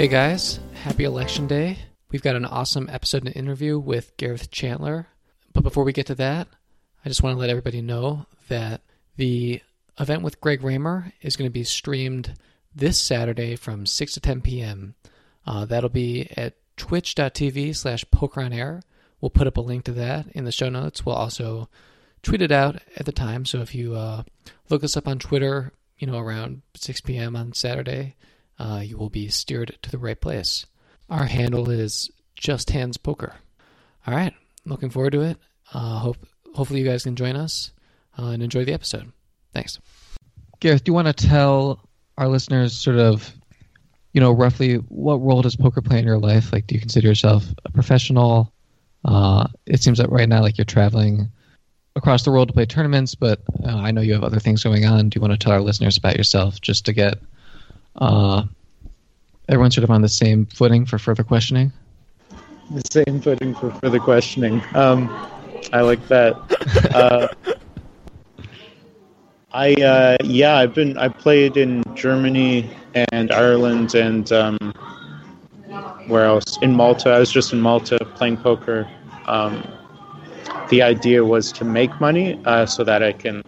Hey guys, happy election day. We've got an awesome episode and interview with Gareth Chandler. But before we get to that, I just want to let everybody know that the event with Greg Raymer is going to be streamed this Saturday from 6 to 10 p.m. Uh, that'll be at twitch.tv slash poker on air. We'll put up a link to that in the show notes. We'll also tweet it out at the time. So if you uh, look us up on Twitter, you know, around 6 p.m. on Saturday, uh, you will be steered to the right place. Our handle is Just Hands Poker. All right, looking forward to it. Uh, hope hopefully you guys can join us uh, and enjoy the episode. Thanks. Gareth, do you want to tell our listeners sort of, you know, roughly what role does poker play in your life? Like, do you consider yourself a professional? Uh, it seems that right now, like you're traveling across the world to play tournaments, but uh, I know you have other things going on. Do you want to tell our listeners about yourself just to get uh, everyone sort of on the same footing for further questioning? The same footing for further questioning. Um, I like that. uh, I uh, yeah, I've been I played in Germany and Ireland and um, where else? In Malta. I was just in Malta playing poker. Um, the idea was to make money uh, so that I can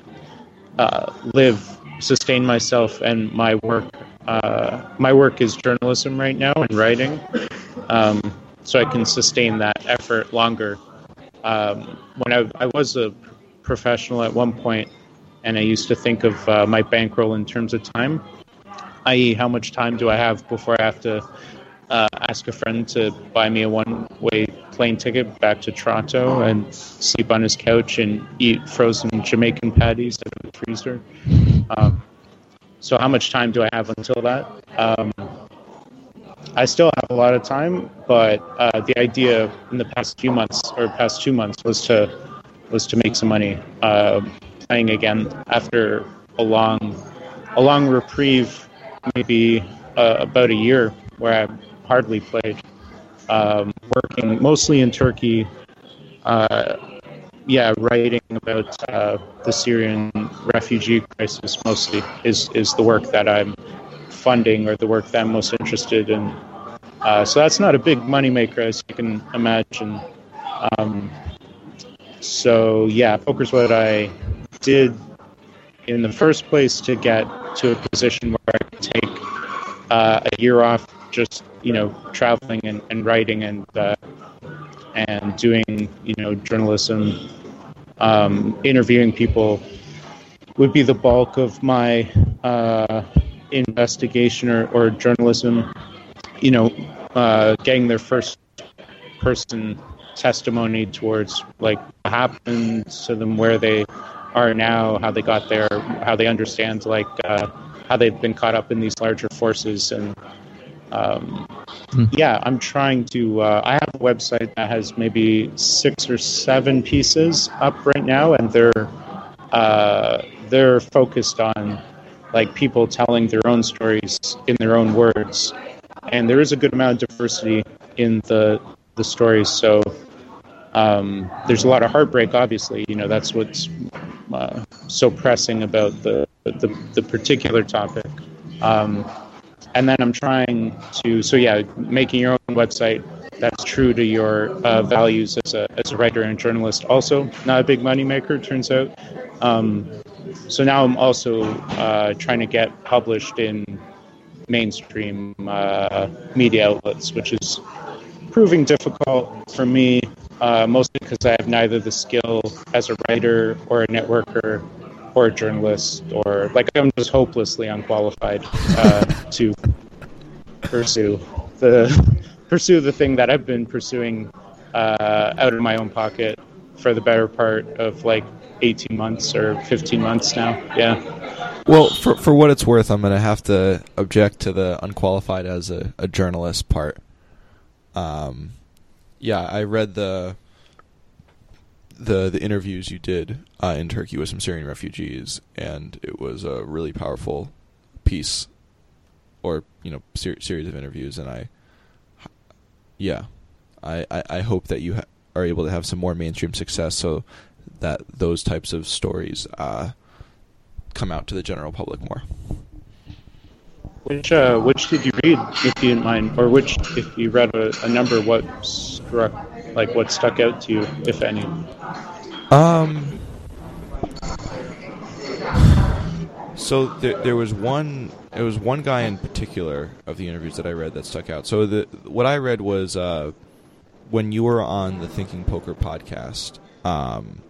uh, live, sustain myself, and my work. Uh, my work is journalism right now and writing, um, so I can sustain that effort longer. Um, when I, I was a professional at one point, and I used to think of uh, my bankroll in terms of time, i.e., how much time do I have before I have to uh, ask a friend to buy me a one-way plane ticket back to Toronto and sleep on his couch and eat frozen Jamaican patties out of the freezer. Um, so, how much time do I have until that? Um, I still have a lot of time, but uh, the idea in the past few months or past two months was to was to make some money uh, playing again after a long a long reprieve, maybe uh, about a year where I hardly played. Um, working mostly in Turkey, uh, yeah, writing about uh, the Syrian refugee crisis mostly is is the work that I'm funding or the work that I'm most interested in. Uh, so that's not a big moneymaker, as you can imagine. Um, so yeah, poker's what I did in the first place to get to a position where I could take uh, a year off, just you know, traveling and, and writing and uh, and doing you know journalism, um, interviewing people would be the bulk of my uh, investigation or, or journalism. You know, uh, getting their first person testimony towards like what happened to them, where they are now, how they got there, how they understand like uh, how they've been caught up in these larger forces, and um, hmm. yeah, I'm trying to. Uh, I have a website that has maybe six or seven pieces up right now, and they're uh, they're focused on like people telling their own stories in their own words, and there is a good amount of diversity in the the stories. So um, there's a lot of heartbreak. Obviously, you know that's what's uh, so pressing about the the, the particular topic. Um, and then I'm trying to so yeah, making your own website that's true to your uh, values as a as a writer and journalist. Also, not a big moneymaker, turns out. Um, so now I'm also uh, trying to get published in mainstream uh, media outlets, which is proving difficult for me, uh, mostly because I have neither the skill as a writer or a networker or a journalist or like I'm just hopelessly unqualified uh, to pursue the pursue the thing that I've been pursuing uh, out of my own pocket for the better part of like 18 months or 15 months now. Yeah. Well, for for what it's worth, I'm going to have to object to the unqualified as a, a journalist part. Um, yeah, I read the the the interviews you did uh, in Turkey with some Syrian refugees, and it was a really powerful piece, or you know, ser- series of interviews. And I, yeah, I I, I hope that you ha- are able to have some more mainstream success, so that those types of stories uh, come out to the general public more. Which uh, which did you read, if you didn't mind, or which, if you read a, a number, what struck, like what stuck out to you, if any? Um. So there, there was one. It was one guy in particular of the interviews that I read that stuck out. So the what I read was uh, when you were on the Thinking Poker podcast. Um,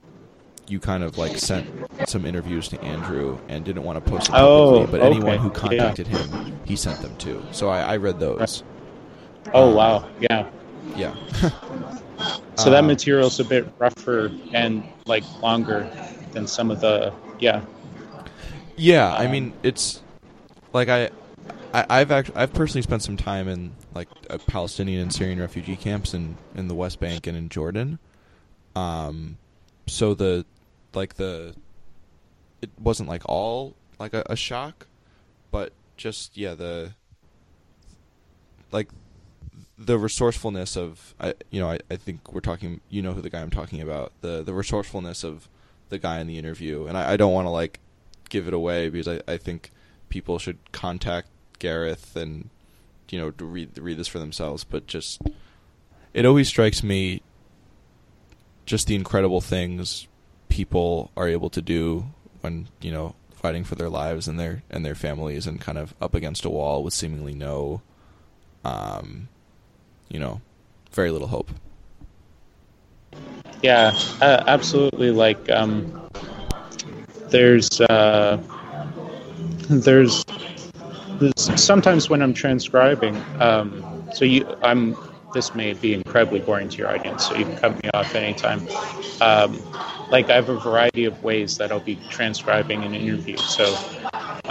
you kind of like sent some interviews to Andrew and didn't want to post them publicly, Oh, but okay. anyone who Yeah. contacted him, he sent them to. So I, I read those. Oh wow, yeah. Yeah. So that Uh, material's a bit rougher and like longer than some of the yeah. Yeah, I Um, mean it's like I, I I've actually I've personally spent some time in like uh, Palestinian and Syrian refugee camps in in the West Bank and in Jordan. Um, so the like the it wasn't like all like a, a shock, but just yeah the like the resourcefulness of I you know I, I think we're talking you know who the guy I'm talking about the the resourcefulness of the guy in the interview and I, I don't want to like give it away because I, I think people should contact Gareth and you know to read read this for themselves but just it always strikes me just the incredible things people are able to do when you know fighting for their lives and their and their families and kind of up against a wall with seemingly no um you know very little hope Yeah, uh, absolutely. Like, um, there's, uh, there's, there's sometimes when I'm transcribing. Um, so you, I'm. This may be incredibly boring to your audience, so you can cut me off anytime. Um, like I have a variety of ways that I'll be transcribing an interview. So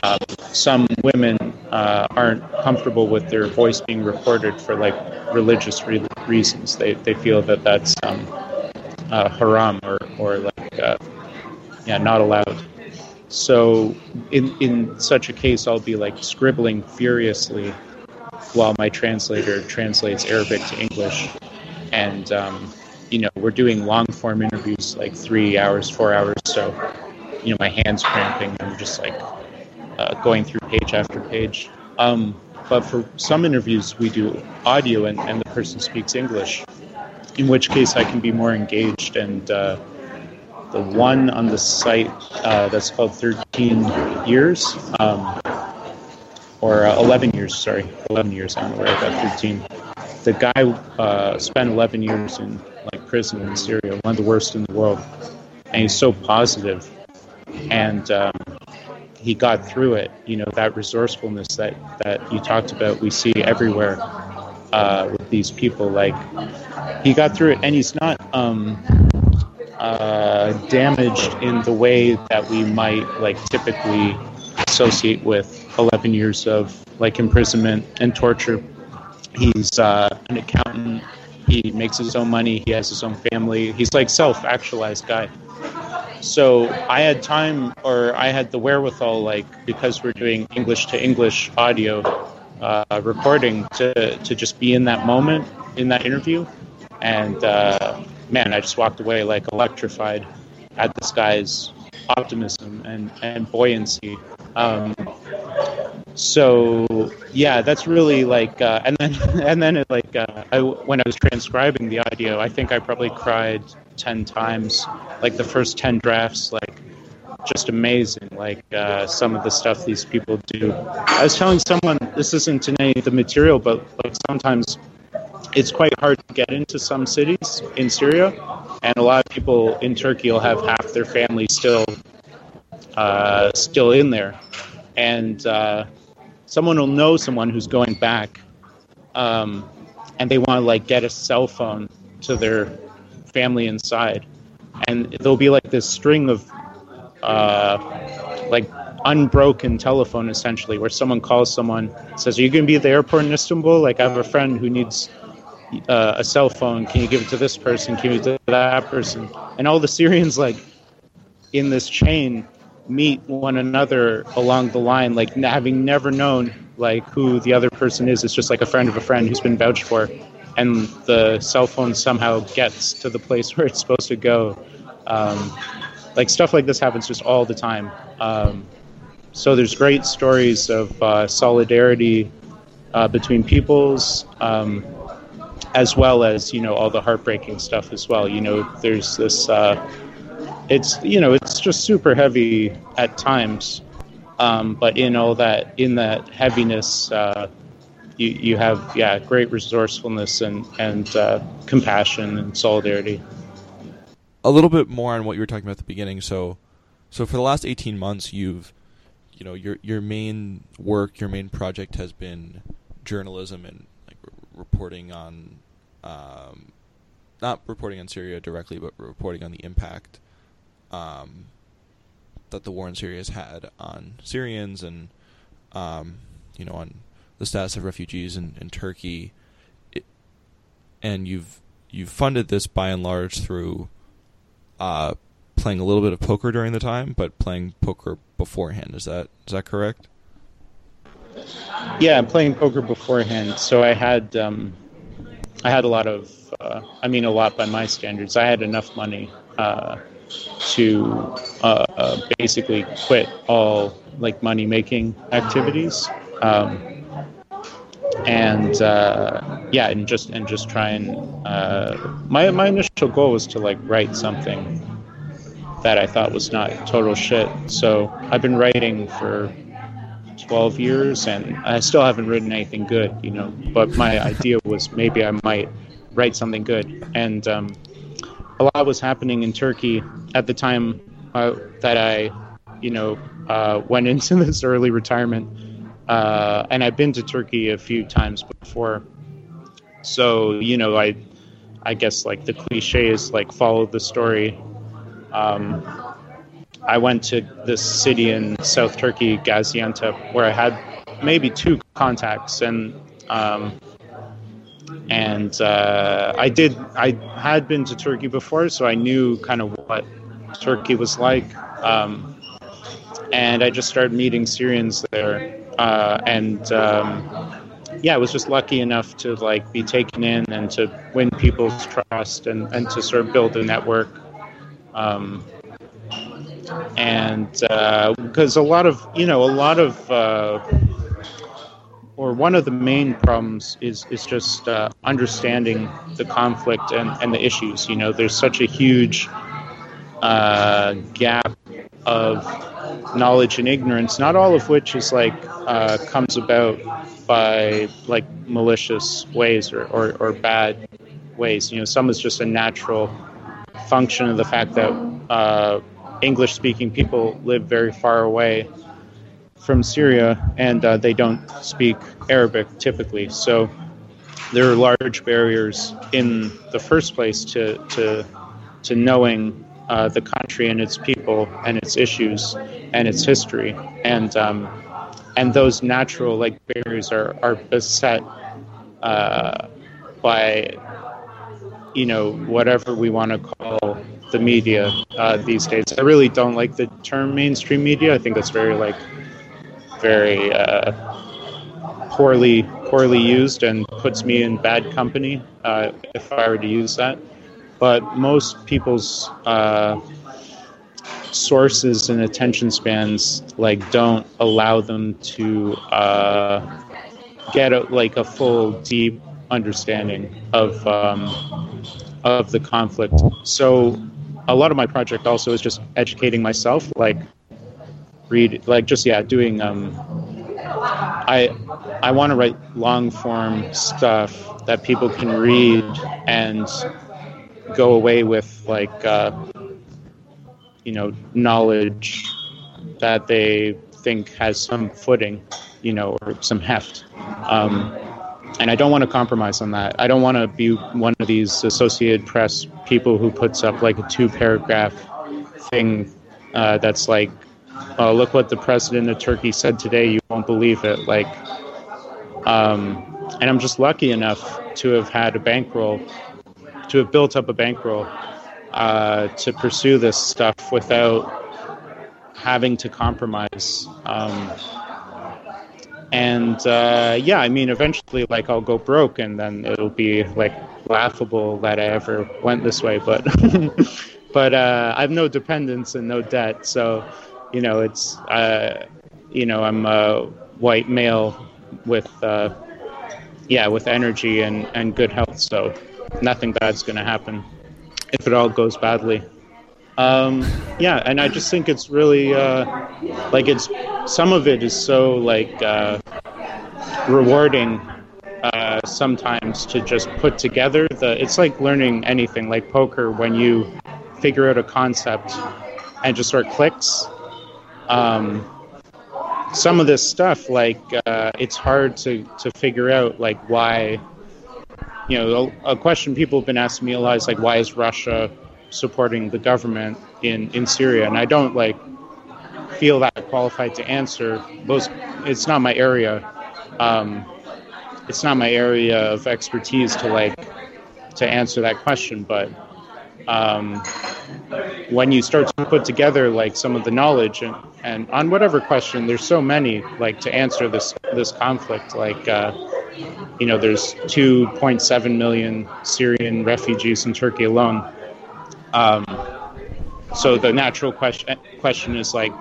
um, some women uh, aren't comfortable with their voice being recorded for like religious re- reasons. They they feel that that's um, uh, haram or, or like uh, yeah not allowed so in in such a case i'll be like scribbling furiously while my translator translates arabic to english. And um, you know we're doing long form interviews like three hours four hours. So you know my hands cramping. I'm just like uh, going through page after page. Um, but for some interviews we do audio and, and the person speaks english in which case I can be more engaged. And uh, the one on the site uh, that's called 13 Years, um, or uh, 11 years, sorry, 11 years, I'm aware of that 13. The guy uh, spent 11 years in like prison in Syria, one of the worst in the world, and he's so positive, and um, he got through it. You know that resourcefulness that that you talked about, we see everywhere uh, with these people. Like he got through it, and he's not um, uh, damaged in the way that we might like typically associate with 11 years of like imprisonment and torture. He's uh, an accountant. He makes his own money. He has his own family. He's like self-actualized guy. So I had time, or I had the wherewithal, like because we're doing English to English audio uh, recording, to to just be in that moment in that interview, and uh, man, I just walked away like electrified at this guy's optimism and and buoyancy. Um, so yeah, that's really like, uh, and then and then it, like uh, I, when I was transcribing the audio, I think I probably cried ten times. Like the first ten drafts, like just amazing. Like uh, some of the stuff these people do. I was telling someone this isn't in any of the material, but like sometimes it's quite hard to get into some cities in Syria, and a lot of people in Turkey will have half their family still uh, still in there, and uh, someone will know someone who's going back, um, and they want to like get a cell phone to their family inside, and there'll be like this string of uh, like unbroken telephone essentially, where someone calls someone says, "Are you going to be at the airport in Istanbul? Like I have a friend who needs." Uh, a cell phone. Can you give it to this person? Can you give it to that person? And all the Syrians, like in this chain, meet one another along the line, like having never known like who the other person is. It's just like a friend of a friend who's been vouched for, and the cell phone somehow gets to the place where it's supposed to go. Um, like stuff like this happens just all the time. Um, so there's great stories of uh, solidarity uh, between peoples, um, as well as you know all the heartbreaking stuff as well. You know, there's this. Uh, it's you know it's just super heavy at times, um, but in all that in that heaviness, uh, you you have yeah great resourcefulness and and uh, compassion and solidarity. A little bit more on what you were talking about at the beginning. So, so for the last eighteen months, you've you know your your main work, your main project has been journalism and reporting on, um, not reporting on Syria directly, but reporting on the impact um, that the war in Syria has had on Syrians and um, you know on the status of refugees in, in Turkey. It, and you've you've funded this by and large through uh, playing a little bit of poker during the time, but playing poker beforehand. Is that is that correct? Yeah, I'm playing poker beforehand, so I had um, I had a lot of uh, I mean a lot by my standards. I had enough money uh, to uh, basically quit all like money making activities. Um, and uh, yeah, and just and just try and uh, my my initial goal was to like write something that I thought was not total shit. So I've been writing for 12 years and I still haven't written anything good, you know. But my idea was maybe I might write something good. And um, a lot was happening in Turkey at the time uh, that I, you know, uh, went into this early retirement. Uh, and I've been to Turkey a few times before. So, you know, I, I guess like the cliche is like follow the story. Um, I went to this city in South Turkey, Gaziantep, where I had maybe two contacts, and um, and uh, I did. I had been to Turkey before, so I knew kind of what Turkey was like. Um, and I just started meeting Syrians there, uh, and um, yeah, I was just lucky enough to like be taken in and to win people's trust and, and to sort of build a network. Um, and because uh, a lot of you know a lot of uh, or one of the main problems is is just uh, understanding the conflict and, and the issues. You know, there's such a huge uh, gap of knowledge and ignorance, not all of which is like uh, comes about by like malicious ways or, or, or bad ways. You know, some is just a natural function of the fact that uh, English speaking people live very far away from Syria and uh, they don't speak Arabic typically. So there are large barriers in the first place to, to, to knowing uh, the country and its people and its issues and its history. And, um, and those natural like barriers are, are beset uh, by you know whatever we want to call the media uh, these days. I really don't like the term mainstream media. I think that's very like very uh, poorly poorly used and puts me in bad company uh, if I were to use that. But most people's uh, sources and attention spans like don't allow them to uh, get a, like a full deep understanding of um, of the conflict. So a lot of my project also is just educating myself, like read, like just yeah, doing. Um, I I want to write long form stuff that people can read and go away with like uh, you know knowledge that they think has some footing, you know, or some heft. Um, and I don't want to compromise on that. I don't want to be one of these Associated Press people who puts up like a two paragraph thing uh, that's like, oh, look what the president of Turkey said today. You won't believe it. Like, um, and I'm just lucky enough to have had a bankroll, to have built up a bankroll uh, to pursue this stuff without having to compromise. Um, and uh, yeah, I mean, eventually, like I'll go broke, and then it'll be like laughable that I ever went this way. But but uh, I have no dependents and no debt, so you know, it's uh, you know, I'm a white male with, uh, yeah, with energy and, and good health. So nothing bad's to happen if it all goes badly. Um, yeah, and I just think it's really uh, like it's some of it is so like uh, rewarding uh, sometimes to just put together the. It's like learning anything, like poker, when you figure out a concept and just sort of clicks. Um, some of this stuff, like uh, it's hard to to figure out, like why. You know, a, a question people have been asking me a lot is like, why is Russia supporting the government in, in Syria, and I don't like feel that qualified to answer. Those, it's not my area. Um, it's not my area of expertise to like to answer that question. But um, when you start to put together like some of the knowledge and, and on whatever question, there's so many like to answer this this conflict. Like uh, you know, there's 2.7 million Syrian refugees in Turkey alone. Um, so the natural question question is like,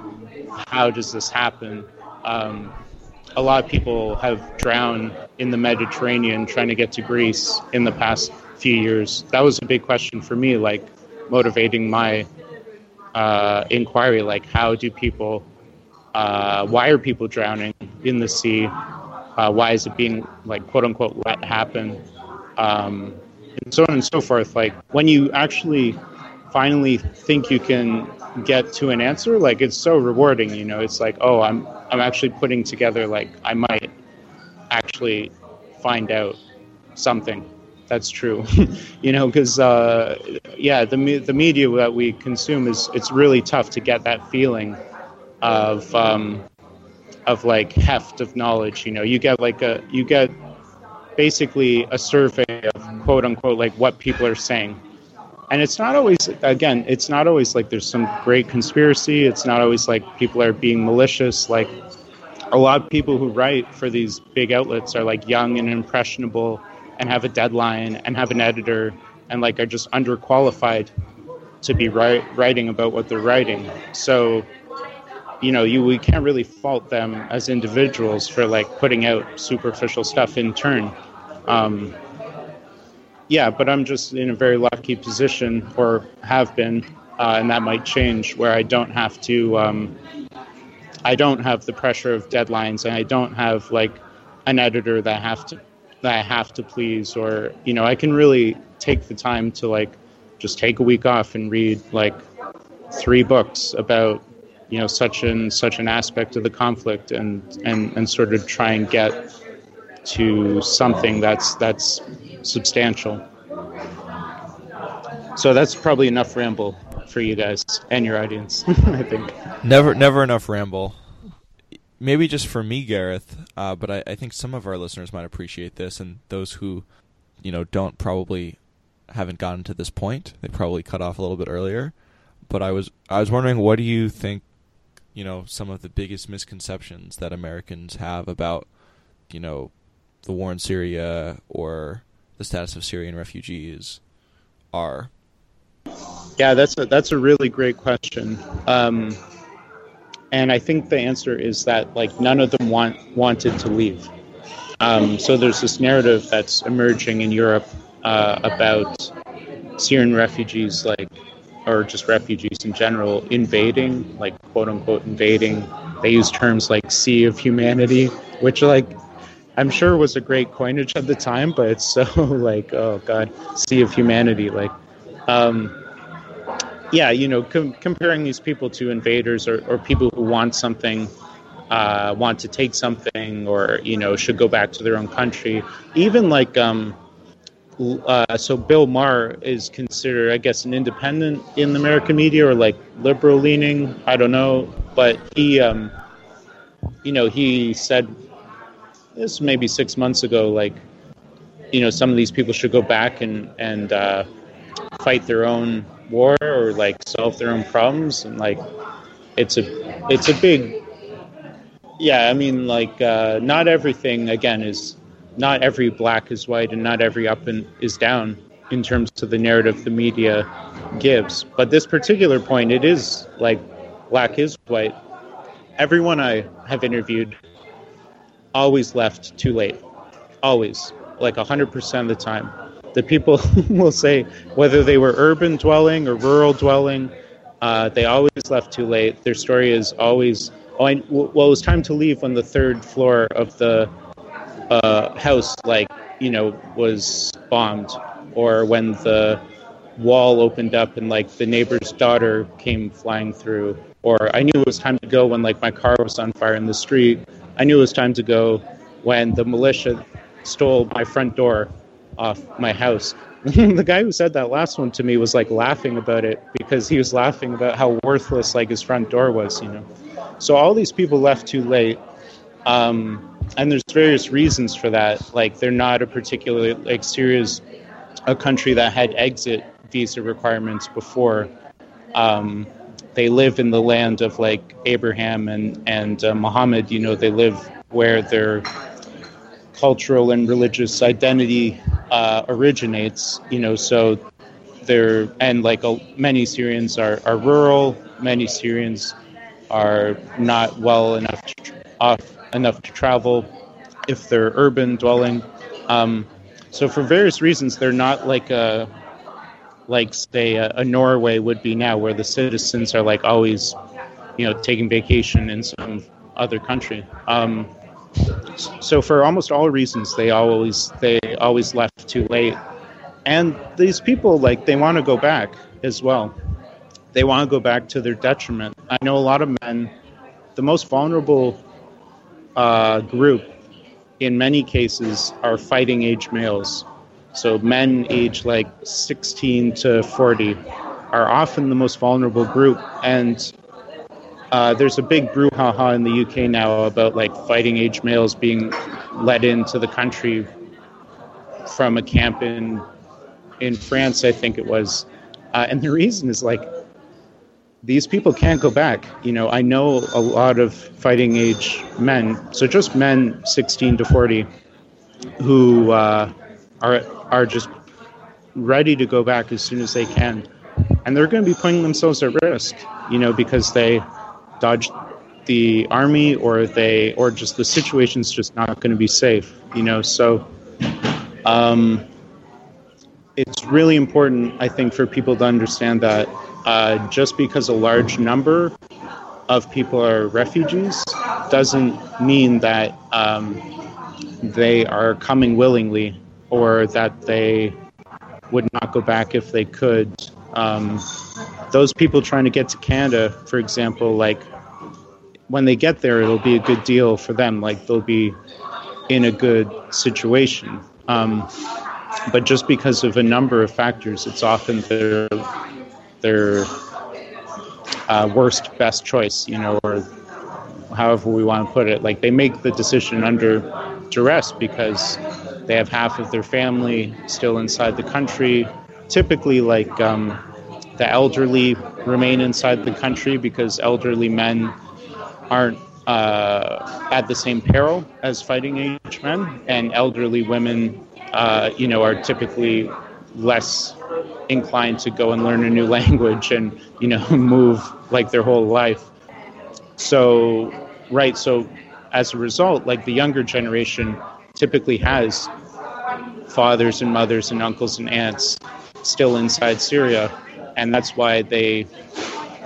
how does this happen? Um, a lot of people have drowned in the Mediterranean trying to get to Greece in the past few years. That was a big question for me, like motivating my uh, inquiry. Like, how do people? Uh, why are people drowning in the sea? Uh, why is it being like quote unquote let happen? Um, and so on and so forth. Like when you actually finally think you can get to an answer, like it's so rewarding. You know, it's like, oh, I'm I'm actually putting together like I might actually find out something that's true. you know, because uh, yeah, the the media that we consume is it's really tough to get that feeling of um, of like heft of knowledge. You know, you get like a you get basically a survey of quote unquote like what people are saying and it's not always again it's not always like there's some great conspiracy. It's not always like people are being malicious. Like a lot of people who write for these big outlets are like young and impressionable and have a deadline and have an editor and like are just underqualified to be write, writing about what they're writing. So you know you we can't really fault them as individuals for like putting out superficial stuff in turn. Um, yeah, but I'm just in a very lucky position, or have been, uh, and that might change, where I don't have to. Um, I don't have the pressure of deadlines, and I don't have like an editor that I have to that I have to please, or you know, I can really take the time to like just take a week off and read like three books about you know such and such an aspect of the conflict, and and and sort of try and get to something that's that's substantial. So that's probably enough ramble for you guys and your audience, I think. Never, never enough ramble. Maybe just for me, Gareth, uh, but I, I think some of our listeners might appreciate this, and those who, you know, don't probably haven't gotten to this point. They probably cut off a little bit earlier. But I was, I was wondering, what do you think? You know, some of the biggest misconceptions that Americans have about, you know, the war in Syria or the status of Syrian refugees are? Yeah, that's a, that's a really great question. Um, and I think the answer is that like none of them want wanted to leave. Um, so there's this narrative that's emerging in Europe uh, about Syrian refugees, like or just refugees in general, invading, like quote unquote invading. They use terms like "sea of humanity," which like I'm sure was a great coinage at the time, but it's so like, oh god, sea of humanity. Like, um, yeah, you know, com- comparing these people to invaders or, or people who want something, uh, want to take something, or you know, should go back to their own country. Even like, um, uh, so Bill Maher is considered, I guess, an independent in the American media or like liberal leaning. I don't know, but he, um, you know, he said this maybe six months ago, like, you know, some of these people should go back and and uh, fight their own war or like solve their own problems, and like, it's a it's a big, yeah. I mean, like, uh, not everything again is not every black is white, and not every up and is down in terms of the narrative the media gives. But this particular point, it is like black is white everyone I have interviewed always left too late. Always. Like 100% of the time. The people will say whether they were urban dwelling or rural dwelling, uh, they always left too late. Their story is always, oh, I, well, it was time to leave when the third floor of the uh, house, like, you know, was bombed, or when the wall opened up and, like, the neighbor's daughter came flying through, or I knew it was time to go when, like, my car was on fire in the street. I knew it was time to go when the militia stole my front door off my house. the guy who said that last one to me was like laughing about it because he was laughing about how worthless like his front door was, you know. So all these people left too late, um, and there's various reasons for that. Like they're not a particularly like Syria's a country that had exit visa requirements before. Um, they live in the land of like Abraham and and uh, Muhammad. You know, they live where their cultural and religious identity uh, originates. You know, so there and like uh, many Syrians are, are rural. Many Syrians are not well enough to, off enough to travel if they're urban dwelling. Um, so for various reasons, they're not like a like say a, a, Norway would be now, where the citizens are like always, you know, taking vacation in some other country. Um, so for almost all reasons, they always they always left too late, and these people like they want to go back as well. They want to go back to their detriment. I know a lot of men, the most vulnerable uh, group in many cases are fighting age males. So men age like 16 to 40 are often the most vulnerable group. And uh, there's a big brouhaha in the UK now about like fighting age males being let into the country from a camp in in France, I think it was. Uh, and the reason is like these people can't go back. You know, I know a lot of fighting age men, so just men 16 to 40, who uh, are are just ready to go back as soon as they can, and they're going to be putting themselves at risk. You know, because they dodged the army or they or just the situation's just not going to be safe. You know, so. Um, it's really important, I think, for people to understand that uh, just because a large number of people are refugees doesn't mean that um, they are coming willingly or that they would not go back if they could. Um, those people trying to get to Canada, for example, like when they get there, it'll be a good deal for them. Like they'll be in a good situation. Um, but just because of a number of factors, it's often their their uh, worst best choice, you know, or however we want to put it. Like they make the decision under duress because they have half of their family still inside the country. Typically, like um, the elderly remain inside the country because elderly men aren't uh, at the same peril as fighting age men, and elderly women, uh, you know, are typically less inclined to go and learn a new language and you know move like their whole life so right so as a result like the younger generation typically has fathers and mothers and uncles and aunts still inside Syria and that's why they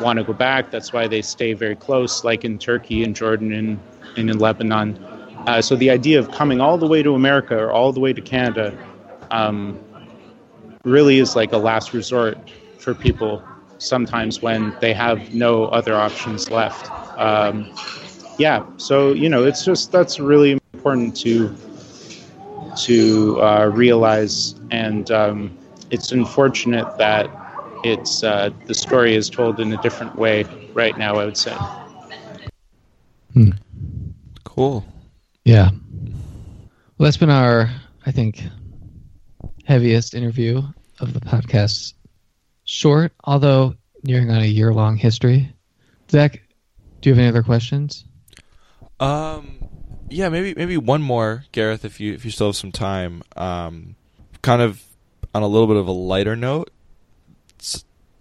want to go back that's why they stay very close like in Turkey and Jordan and, and in Lebanon uh, so the idea of coming all the way to America or all the way to Canada um, really is like a last resort for people sometimes when they have no other options left. Um, yeah, so you know, it's just that's really important to to uh, realize, and um, it's unfortunate that it's uh, the story is told in a different way right now. I would say. Hmm. Cool. Yeah. Well, that's been our, I think, heaviest interview of the podcast. Short, although nearing on a year long history. Zach, do you have any other questions? Um, yeah, maybe maybe one more, Gareth, if you if you still have some time. Um, kind of on a little bit of a lighter note.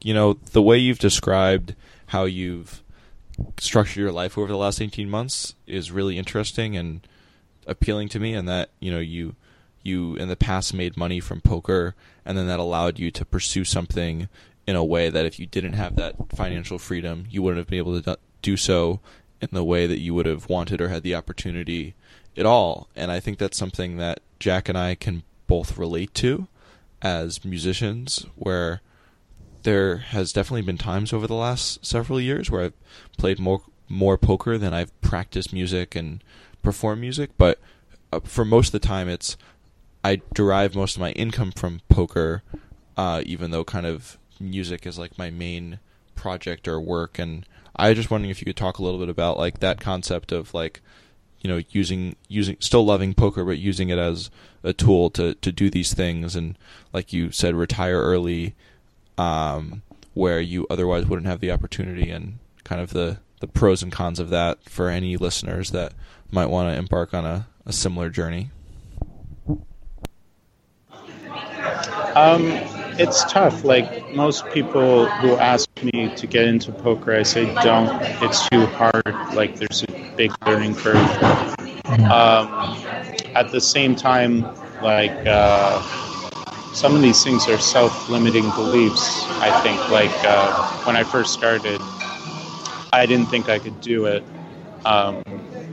you know, the way you've described how you've structured your life over the last 18 months is really interesting and appealing to me and that you know you you in the past made money from poker and then that allowed you to pursue something in a way that if you didn't have that financial freedom you wouldn't have been able to do so in the way that you would have wanted or had the opportunity at all. And i think that's something that jack and i can both relate to as musicians where there has definitely been times over the last several years where I've played more more poker than I've practiced music and performed music, but uh, for most of the time it's I derive most of my income from poker, uh, even though kind of music is like my main project or work. And I was just wondering if you could talk a little bit about like that concept of like, you know, using using still loving poker, but using it as a tool to to do these things, and like you said, retire early um, where you otherwise wouldn't have the opportunity, and kind of the, the pros and cons of that for any listeners that might want to embark on a, a similar journey? Um, it's tough. Like most people who ask me to get into poker, I say don't. It's too hard. Like there's a big learning curve. Um, at the same time, like uh, some of these things are self-limiting beliefs. I think, like uh, when I first started, I didn't think I could do it, um,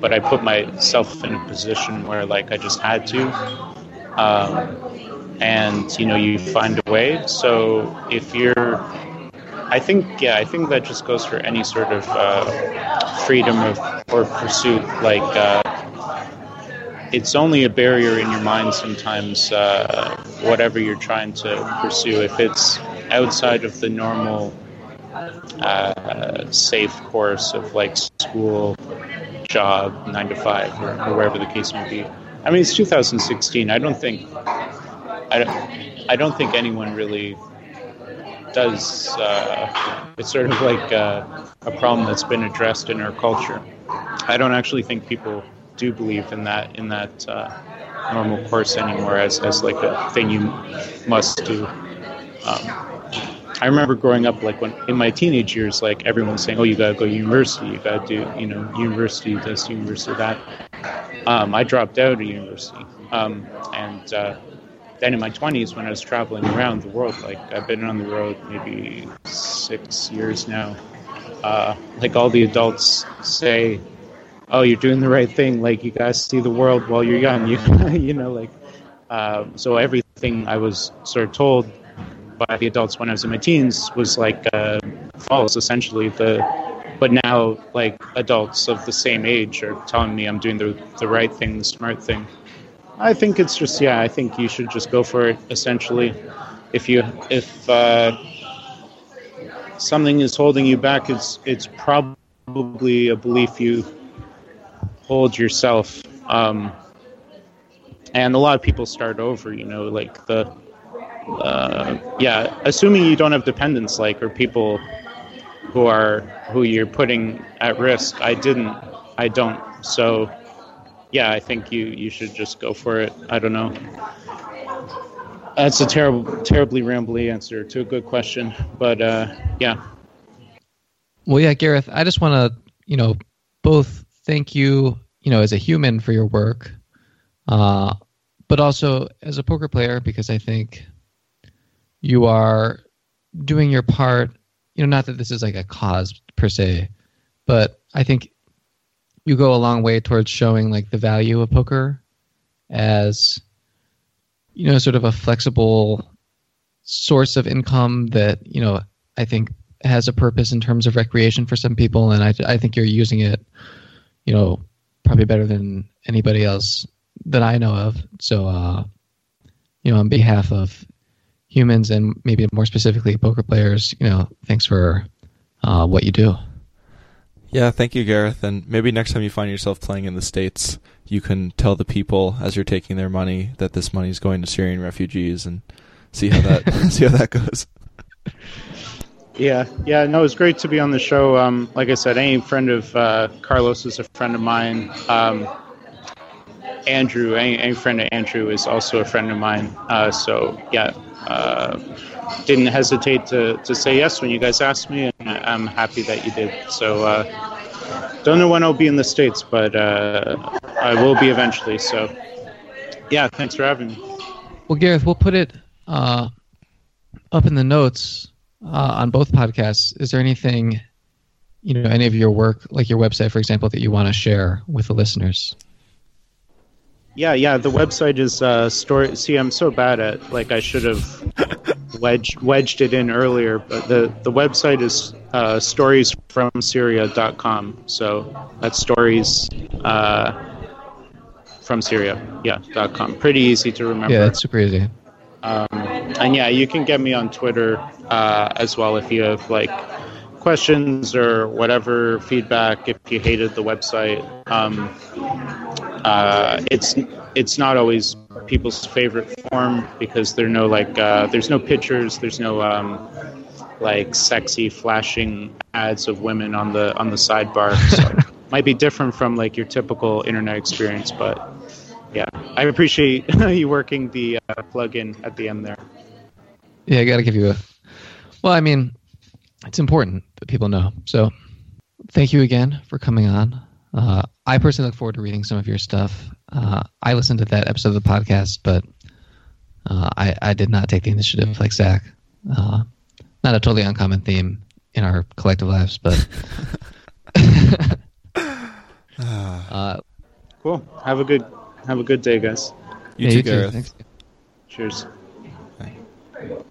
but I put myself in a position where, like, I just had to. Um, and you know, you find a way. So if you're, I think, yeah, I think that just goes for any sort of uh, freedom of or pursuit, like. Uh, it's only a barrier in your mind sometimes, uh, whatever you're trying to pursue. If it's outside of the normal uh, safe course of like school, job, nine to five, or, or, wherever the case may be. I mean, it's 2016. I don't think I don't, I don't think anyone really does. Uh, it's sort of like uh, a problem that's been addressed in our culture. I don't actually think people do believe in that in that uh, normal course anymore as, as like a thing you must do. Um, I remember growing up, like when in my teenage years, like everyone saying, "Oh, you gotta go to university. You gotta do, you know, university this, university that." Um, I dropped out of university, um, and uh, then in my twenties, when I was traveling around the world, like I've been on the road maybe six years now. Uh, like all the adults say, oh, you're doing the right thing. Like you guys see the world while you're young. You you know like um, so everything I was sort of told by the adults when I was in my teens was like uh, false essentially. The but now like adults of the same age are telling me I'm doing the the right thing, the smart thing. I think it's just yeah. I think you should just go for it. Essentially, if you if uh, something is holding you back, it's it's probably a belief you hold yourself. Um, and a lot of people start over, you know, like the, uh, yeah, assuming you don't have dependents, like, or people who are, who you're putting at risk. I didn't, I don't. So, yeah, I think you, you should just go for it. I don't know. That's a terrible, terribly rambly answer to a good question, but uh, yeah. Well, yeah, Gareth, I just want to, you know, both thank you, you know, as a human for your work, uh, but also as a poker player because I think you are doing your part. You know, not that this is like a cause per se, but I think you go a long way towards showing like the value of poker as you know sort of a flexible source of income that you know I think has a purpose in terms of recreation for some people, and I I think you're using it you know, probably better than anybody else that I know of. So, uh, you know, on behalf of humans and maybe more specifically poker players, you know, thanks for uh, what you do. Yeah, thank you, Gareth. And maybe next time you find yourself playing in the States, you can tell the people as you're taking their money that this money is going to Syrian refugees and see how that see how that goes. Yeah, yeah, no, it was great to be on the show. Um, like I said, any friend of uh, Carlos is a friend of mine. Um, Andrew, any, any, friend of Andrew is also a friend of mine. Uh, so yeah, uh, didn't hesitate to, to say yes when you guys asked me, and I'm happy that you did. So, uh, don't know when I'll be in the States, but uh, I will be eventually. So, yeah, thanks for having me. Well, Gareth, we'll put it uh, up in the notes uh, on both podcasts. Is there anything, you know, any of your work, like your website, for example, that you want to share with the listeners? Yeah, yeah. The website is uh, story. See, I'm so bad at like I should have wedged wedged it in earlier, but the the website is uh, storiesfromsyria.com. So that's stories uh, from Syria. Yeah, dot com. Pretty easy to remember. Yeah, that's super easy. Um, and yeah, you can get me on Twitter uh, as well if you have like questions or whatever feedback. If you hated the website, um, uh, it's it's not always people's favorite form because there no like uh, there's no pictures, there's no um, like sexy flashing ads of women on the on the sidebar. So might be different from like your typical internet experience, but yeah, I appreciate you working the uh, plug-in at the end there. Yeah, I got to give you a. Well, I mean, it's important that people know. So, thank you again for coming on. Uh, I personally look forward to reading some of your stuff. Uh, I listened to that episode of the podcast, but uh, I, I did not take the initiative like Zach. Uh, not a totally uncommon theme in our collective lives, but. Uh, cool. Have a good have a good day, guys. You yeah, too, you Gareth. Thanks. Cheers. Bye.